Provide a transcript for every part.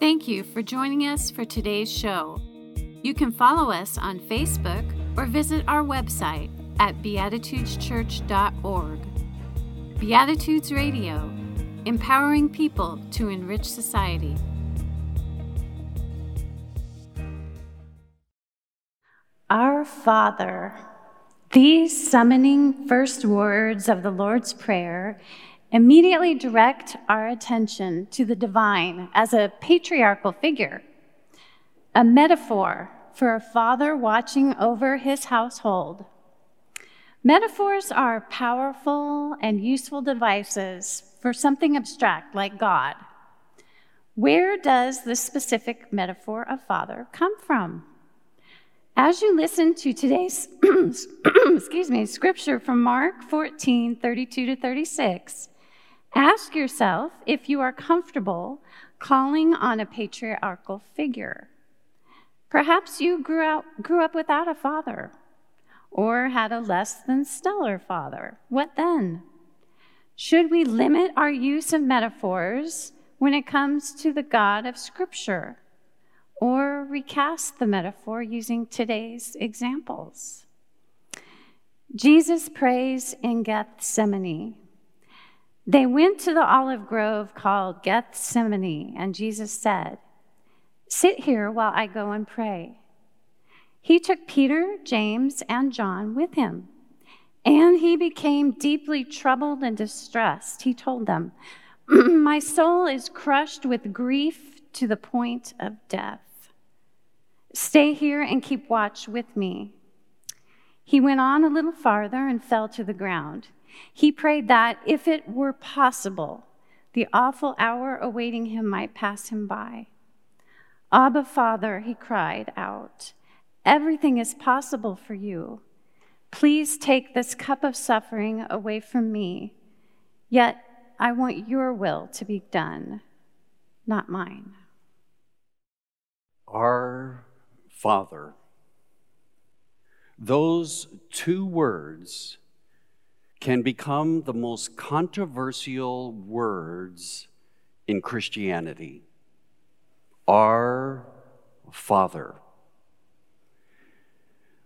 Thank you for joining us for today's show. You can follow us on Facebook or visit our website at beatitudeschurch.org. Beatitudes Radio, empowering people to enrich society. Our Father. These summoning first words of the Lord's Prayer immediately direct our attention to the divine as a patriarchal figure, a metaphor for a father watching over his household. Metaphors are powerful and useful devices for something abstract like God. Where does the specific metaphor of father come from? As you listen to today's excuse me, scripture from Mark 14, 32 to 36, Ask yourself if you are comfortable calling on a patriarchal figure. Perhaps you grew, grew up without a father or had a less than stellar father. What then? Should we limit our use of metaphors when it comes to the God of Scripture or recast the metaphor using today's examples? Jesus prays in Gethsemane they went to the olive grove called Gethsemane, and Jesus said, Sit here while I go and pray. He took Peter, James, and John with him, and he became deeply troubled and distressed. He told them, My soul is crushed with grief to the point of death. Stay here and keep watch with me. He went on a little farther and fell to the ground. He prayed that, if it were possible, the awful hour awaiting him might pass him by. Abba, Father, he cried out, everything is possible for you. Please take this cup of suffering away from me, yet I want your will to be done, not mine. Our Father. Those two words can become the most controversial words in Christianity. Our Father.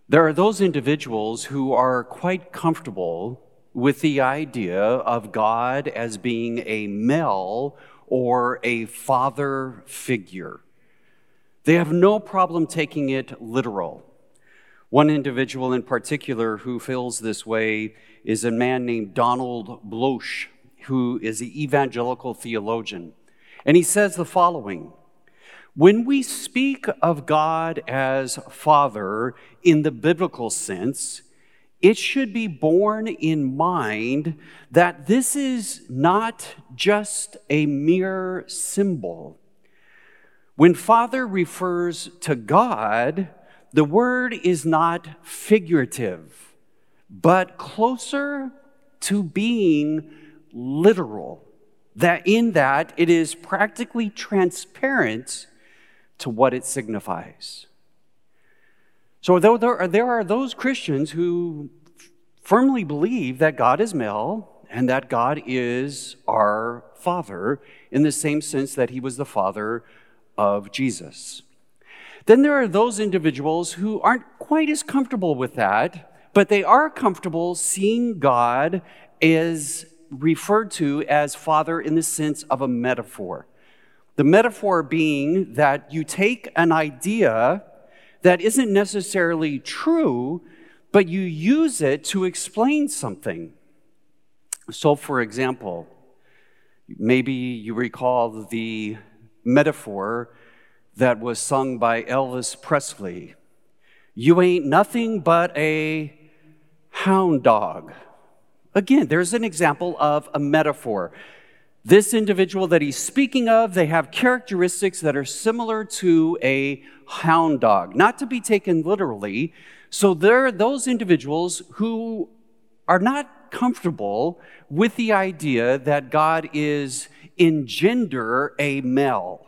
There are those individuals who are quite comfortable with the idea of God as being a male or a father figure. They have no problem taking it literal. One individual in particular who feels this way is a man named Donald Bloesch, who is an evangelical theologian. And he says the following When we speak of God as Father in the biblical sense, it should be borne in mind that this is not just a mere symbol. When Father refers to God, the word is not figurative, but closer to being literal. That in that it is practically transparent to what it signifies. So though there are, there are those Christians who firmly believe that God is male and that God is our Father in the same sense that He was the Father of Jesus. Then there are those individuals who aren't quite as comfortable with that, but they are comfortable seeing God as referred to as Father in the sense of a metaphor. The metaphor being that you take an idea that isn't necessarily true, but you use it to explain something. So, for example, maybe you recall the metaphor that was sung by Elvis Presley. You ain't nothing but a hound dog. Again, there's an example of a metaphor. This individual that he's speaking of, they have characteristics that are similar to a hound dog, not to be taken literally. So there are those individuals who are not comfortable with the idea that God is in gender a male.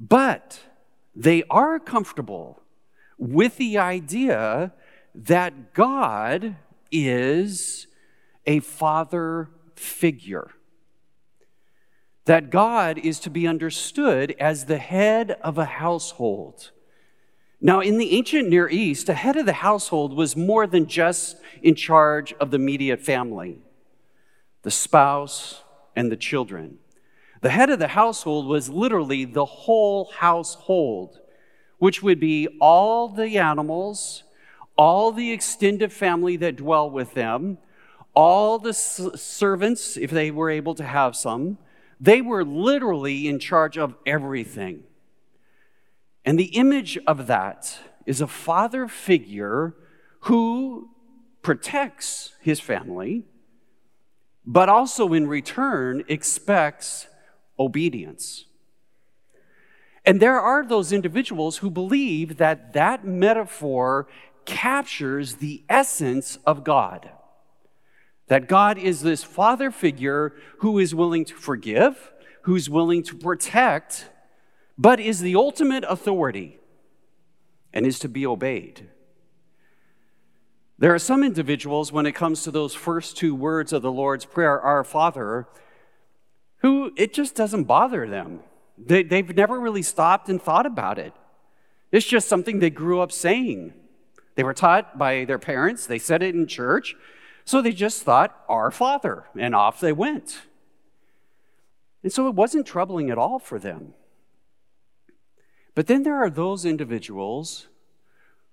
But they are comfortable with the idea that God is a father figure. that God is to be understood as the head of a household. Now, in the ancient Near East, the head of the household was more than just in charge of the immediate family, the spouse, and the children. The head of the household was literally the whole household, which would be all the animals, all the extended family that dwell with them, all the servants, if they were able to have some. They were literally in charge of everything. And the image of that is a father figure who protects his family, but also in return expects obedience. And there are those individuals who believe that that metaphor captures the essence of God. That God is this father figure who is willing to forgive, who's willing to protect, but is the ultimate authority and is to be obeyed. There are some individuals, when it comes to those first two words of the Lord's Prayer, Our Father, who it just doesn't bother them. They, they've never really stopped and thought about it. It's just something they grew up saying. They were taught by their parents, they said it in church, so they just thought, Our Father, and off they went. And so it wasn't troubling at all for them. But then there are those individuals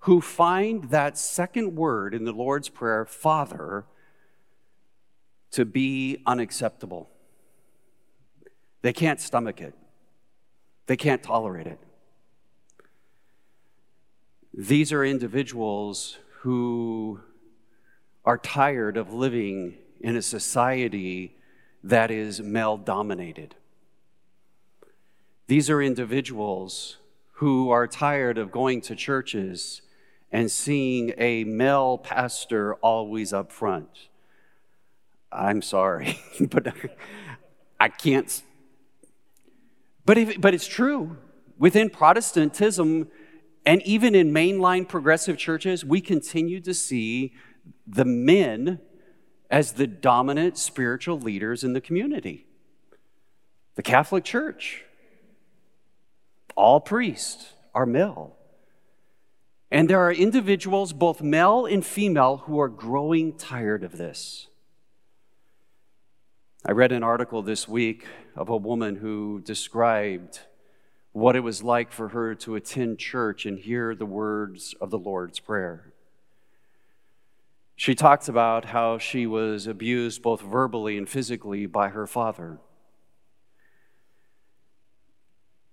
who find that second word in the Lord's Prayer, Father, to be unacceptable. They can't stomach it, they can't tolerate it. These are individuals who are tired of living in a society that is male dominated. These are individuals who are tired of going to churches and seeing a male pastor always up front. I'm sorry, but I can't but, if, but it's true. Within Protestantism, and even in mainline progressive churches, we continue to see the men as the dominant spiritual leaders in the community. The Catholic Church, all priests are male. And there are individuals, both male and female, who are growing tired of this. I read an article this week of a woman who described what it was like for her to attend church and hear the words of the Lord's Prayer. She talks about how she was abused both verbally and physically by her father.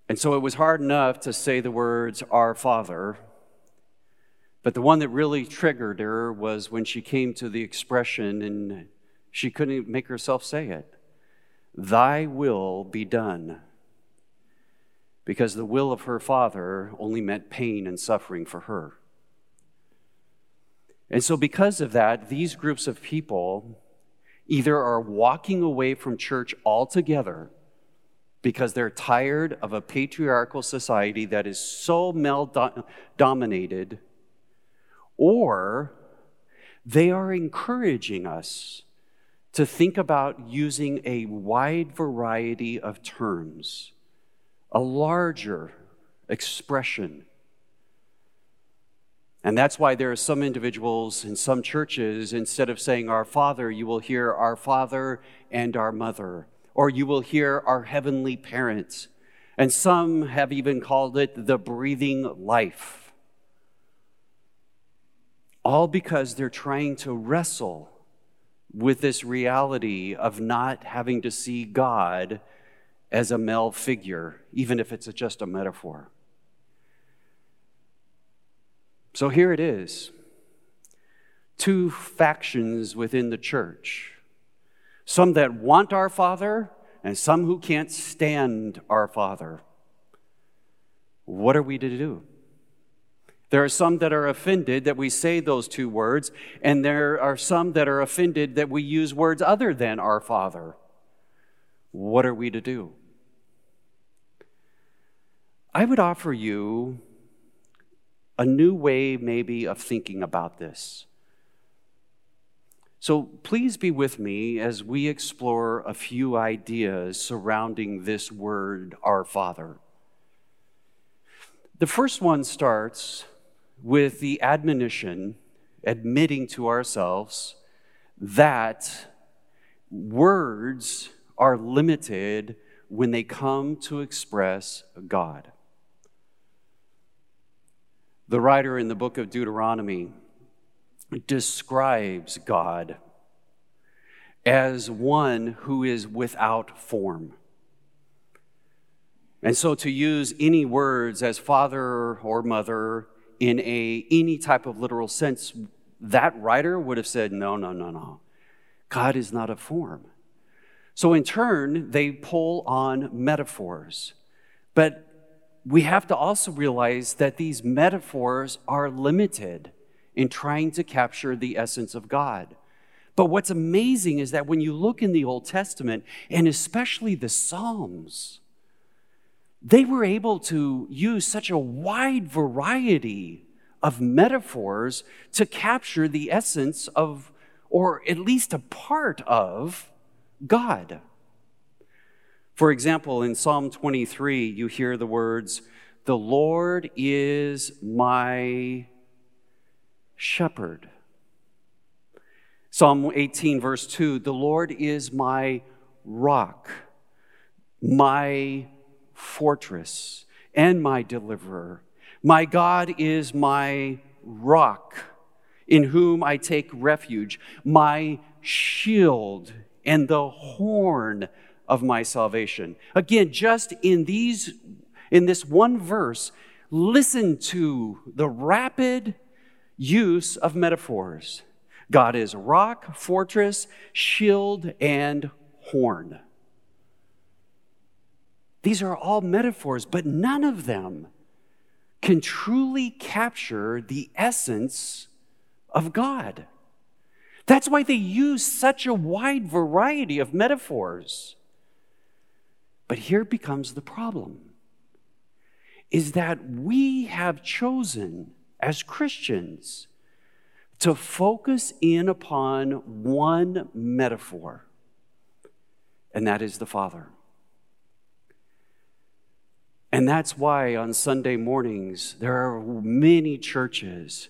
And so it was hard enough to say the words, Our Father. But the one that really triggered her was when she came to the expression and she couldn't make herself say it Thy will be done. Because the will of her father only meant pain and suffering for her. And so, because of that, these groups of people either are walking away from church altogether because they're tired of a patriarchal society that is so male dominated, or they are encouraging us to think about using a wide variety of terms, a larger expression. And that's why there are some individuals in some churches, instead of saying our Father, you will hear our Father and our Mother, or you will hear our Heavenly Parents. And some have even called it the breathing life. All because they're trying to wrestle with this reality of not having to see God as a male figure, even if it's just a metaphor. So here it is two factions within the church some that want our Father, and some who can't stand our Father. What are we to do? There are some that are offended that we say those two words, and there are some that are offended that we use words other than our Father. What are we to do? I would offer you a new way, maybe, of thinking about this. So please be with me as we explore a few ideas surrounding this word, our Father. The first one starts with the admonition, admitting to ourselves that words are limited when they come to express God. The writer in the book of Deuteronomy describes God as one who is without form. And so to use any words as father or mother in a any type of literal sense, that writer would have said, no, no, no, no. God is not a form. So in turn, they pull on metaphors. But we have to also realize that these metaphors are limited in trying to capture the essence of God. But what's amazing is that when you look in the Old Testament, and especially the Psalms, they were able to use such a wide variety of metaphors to capture the essence of, or at least a part of, God. For example, in Psalm 23, you hear the words, The Lord is my shepherd. Psalm 18, verse 2 The Lord is my rock, my fortress, and my deliverer. My God is my rock, in whom I take refuge, my shield, and the horn of my salvation. Again, just in these in this one verse, listen to the rapid use of metaphors. God is rock, fortress, shield, and horn. These are all metaphors, but none of them can truly capture the essence of God. That's why they use such a wide variety of metaphors. But here becomes the problem is that we have chosen as Christians to focus in upon one metaphor, and that is the Father. And that's why on Sunday mornings, there are many churches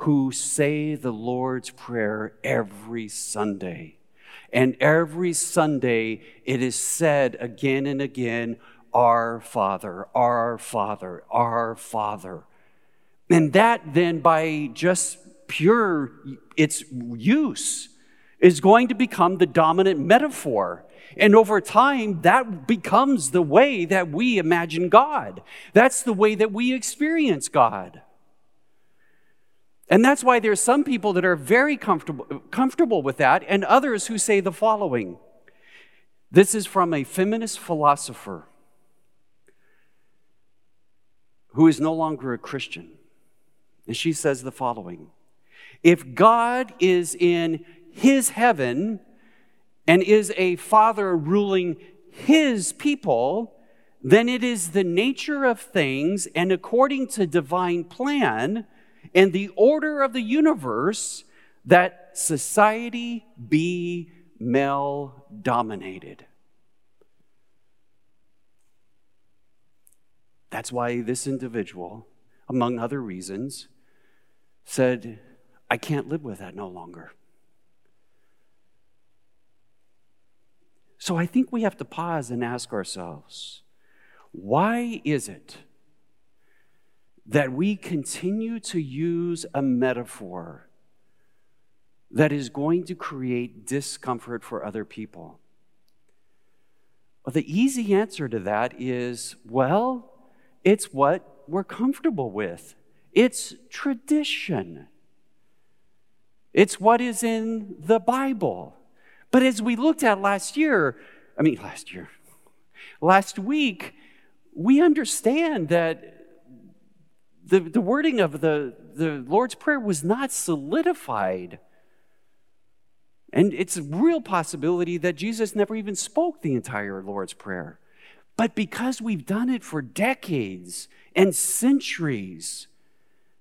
who say the Lord's Prayer every Sunday. And every Sunday, it is said again and again, Our Father, Our Father, Our Father. And that then, by just pure its use, is going to become the dominant metaphor. And over time, that becomes the way that we imagine God. That's the way that we experience God. And that's why there's some people that are very comfortable, comfortable with that, and others who say the following. This is from a feminist philosopher who is no longer a Christian. And she says the following If God is in his heaven and is a father ruling his people, then it is the nature of things and according to divine plan and the order of the universe that society be male dominated. That's why this individual, among other reasons, said, I can't live with that no longer. So I think we have to pause and ask ourselves why is it that we continue to use a metaphor that is going to create discomfort for other people? Well, the easy answer to that is well, it's what we're comfortable with. It's tradition. It's what is in the Bible. But as we looked at last year, I mean, last year, last week, we understand that the, the wording of the, the Lord's Prayer was not solidified. And it's a real possibility that Jesus never even spoke the entire Lord's Prayer. But because we've done it for decades and centuries,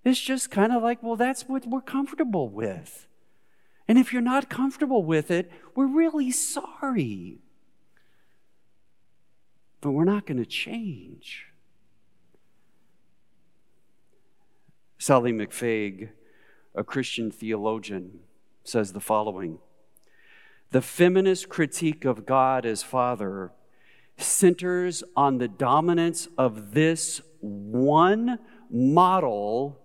it's just kind of like, well, that's what we're comfortable with. And if you're not comfortable with it, we're really sorry. But we're not going to change. Sally McFague, a Christian theologian, says the following The feminist critique of God as Father centers on the dominance of this one model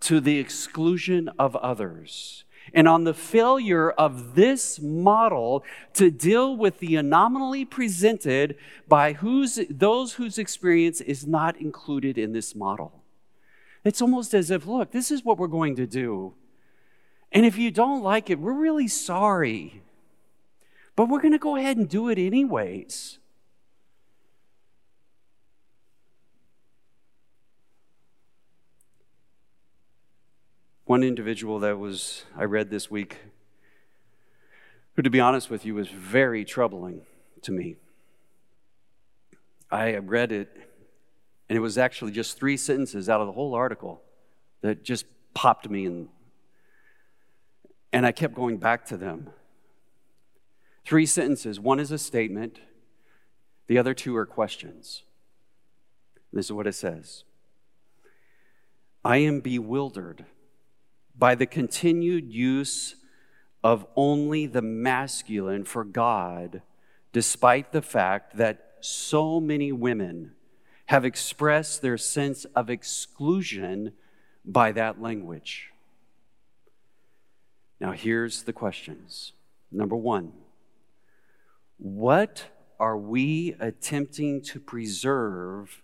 to the exclusion of others. And on the failure of this model to deal with the anomaly presented by whose, those whose experience is not included in this model. It's almost as if, look, this is what we're going to do. And if you don't like it, we're really sorry. But we're going to go ahead and do it anyways. One individual that was I read this week, who to be honest with you was very troubling to me. I read it, and it was actually just three sentences out of the whole article that just popped me in. And I kept going back to them. Three sentences. One is a statement, the other two are questions. This is what it says I am bewildered by the continued use of only the masculine for God, despite the fact that so many women have expressed their sense of exclusion by that language. Now, here's the questions. Number one, what are we attempting to preserve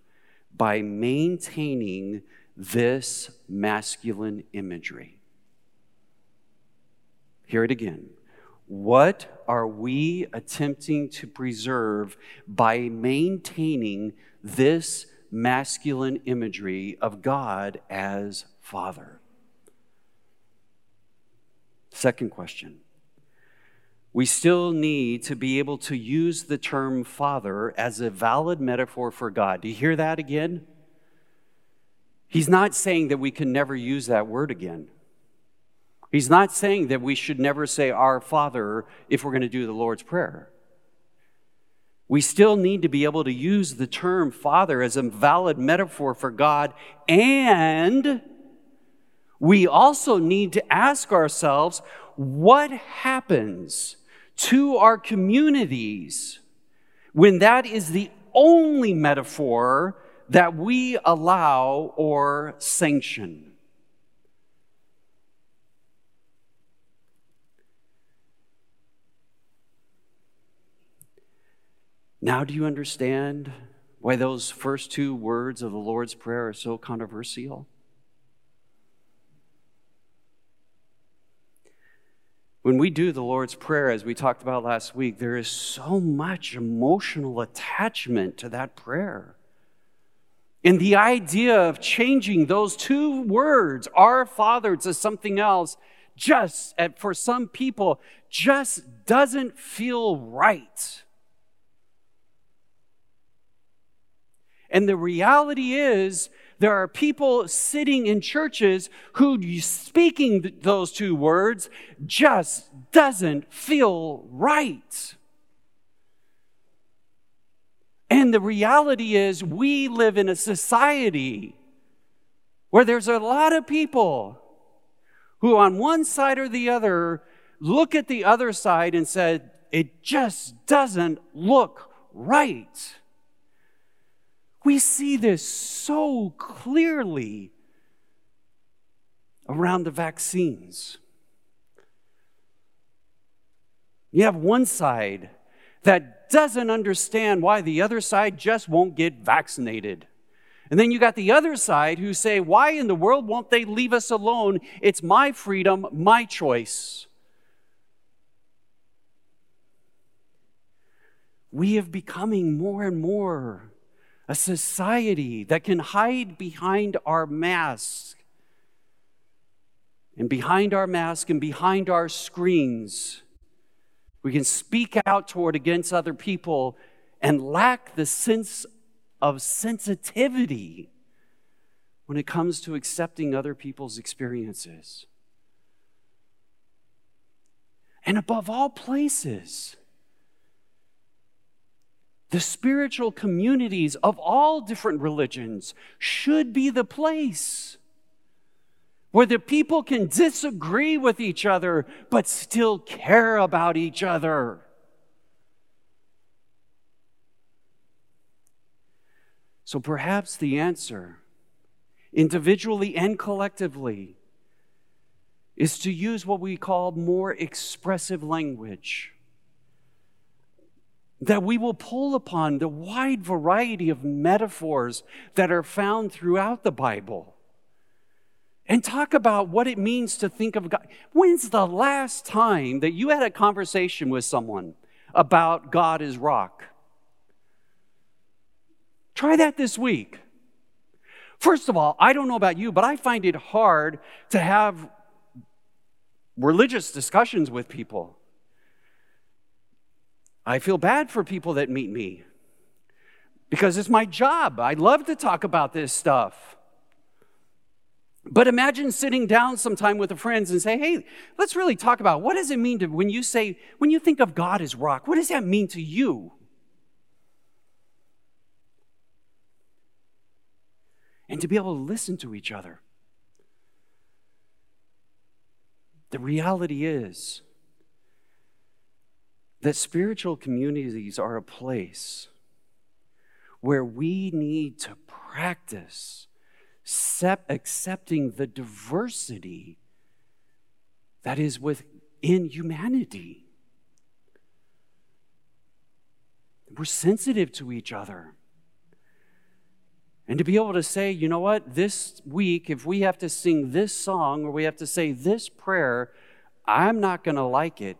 by maintaining this masculine imagery? Hear it again. What are we attempting to preserve by maintaining this masculine imagery of God as Father? Second question. We still need to be able to use the term Father as a valid metaphor for God. Do you hear that again? He's not saying that we can never use that word again. He's not saying that we should never say Our Father if we're going to do the Lord's Prayer. We still need to be able to use the term Father as a valid metaphor for God, and we also need to ask ourselves what happens to our communities when that is the only metaphor that we allow or sanction. Now, do you understand why those first two words of the Lord's Prayer are so controversial? When we do the Lord's Prayer, as we talked about last week, there is so much emotional attachment to that prayer. And the idea of changing those two words, our Father, to something else, just for some people, just doesn't feel right. And the reality is, there are people sitting in churches who speaking those two words just doesn't feel right. And the reality is, we live in a society where there's a lot of people who, on one side or the other, look at the other side and said, it just doesn't look right. We see this so clearly around the vaccines. You have one side that doesn't understand why the other side just won't get vaccinated. And then you got the other side who say, Why in the world won't they leave us alone? It's my freedom, my choice. We have becoming more and more a society that can hide behind our mask. And behind our mask and behind our screens, we can speak out toward against other people and lack the sense of sensitivity when it comes to accepting other people's experiences. And above all places, the spiritual communities of all different religions should be the place where the people can disagree with each other but still care about each other. So perhaps the answer, individually and collectively, is to use what we call more expressive language. That we will pull upon the wide variety of metaphors that are found throughout the Bible and talk about what it means to think of God. When's the last time that you had a conversation with someone about God as rock? Try that this week. First of all, I don't know about you, but I find it hard to have religious discussions with people. I feel bad for people that meet me because it's my job. I love to talk about this stuff. But imagine sitting down sometime with a friends and say, hey, let's really talk about what does it mean to, when you say, when you think of God as rock, what does that mean to you? And to be able to listen to each other. The reality is that spiritual communities are a place where we need to practice accepting the diversity that is within humanity. We're sensitive to each other. And to be able to say, you know what, this week, if we have to sing this song or we have to say this prayer, I'm not going to like it.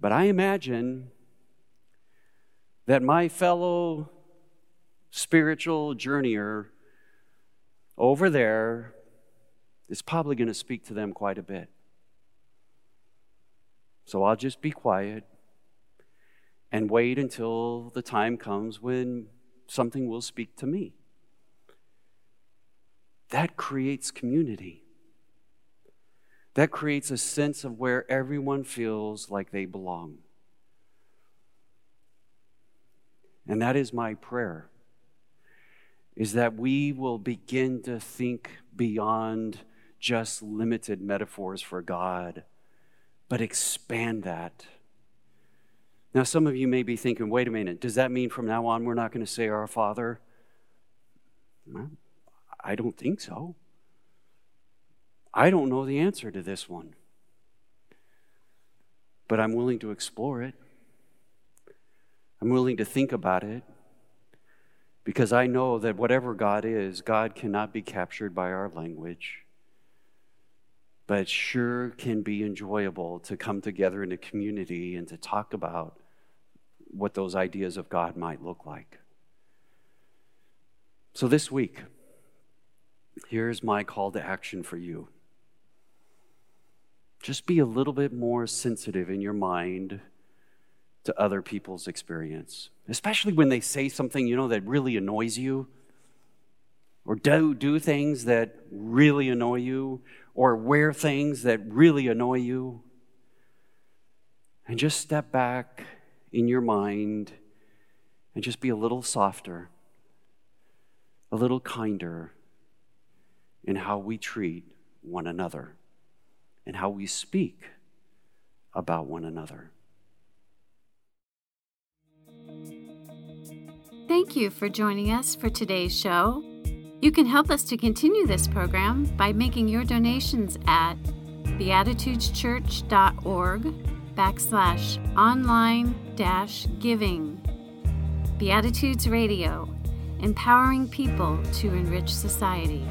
But I imagine that my fellow spiritual journeyer over there is probably going to speak to them quite a bit. So I'll just be quiet and wait until the time comes when something will speak to me. That creates community. That creates a sense of where everyone feels like they belong. And that is my prayer is that we will begin to think beyond just limited metaphors for God, but expand that. Now, some of you may be thinking, wait a minute, does that mean from now on we're not going to say our Father? I don't think so. I don't know the answer to this one, but I'm willing to explore it. I'm willing to think about it because I know that whatever God is, God cannot be captured by our language. But sure can be enjoyable to come together in a community and to talk about what those ideas of God might look like. So this week, here's my call to action for you. Just be a little bit more sensitive in your mind to other people's experience, especially when they say something, you know, that really annoys you, or do, do things that really annoy you, or wear things that really annoy you. And just step back in your mind and just be a little softer, a little kinder in how we treat one another and how we speak about one another. Thank you for joining us for today's show. You can help us to continue this program by making your donations at beatitudeschurch.org backslash online dash giving. Beatitudes Radio, empowering people to enrich society.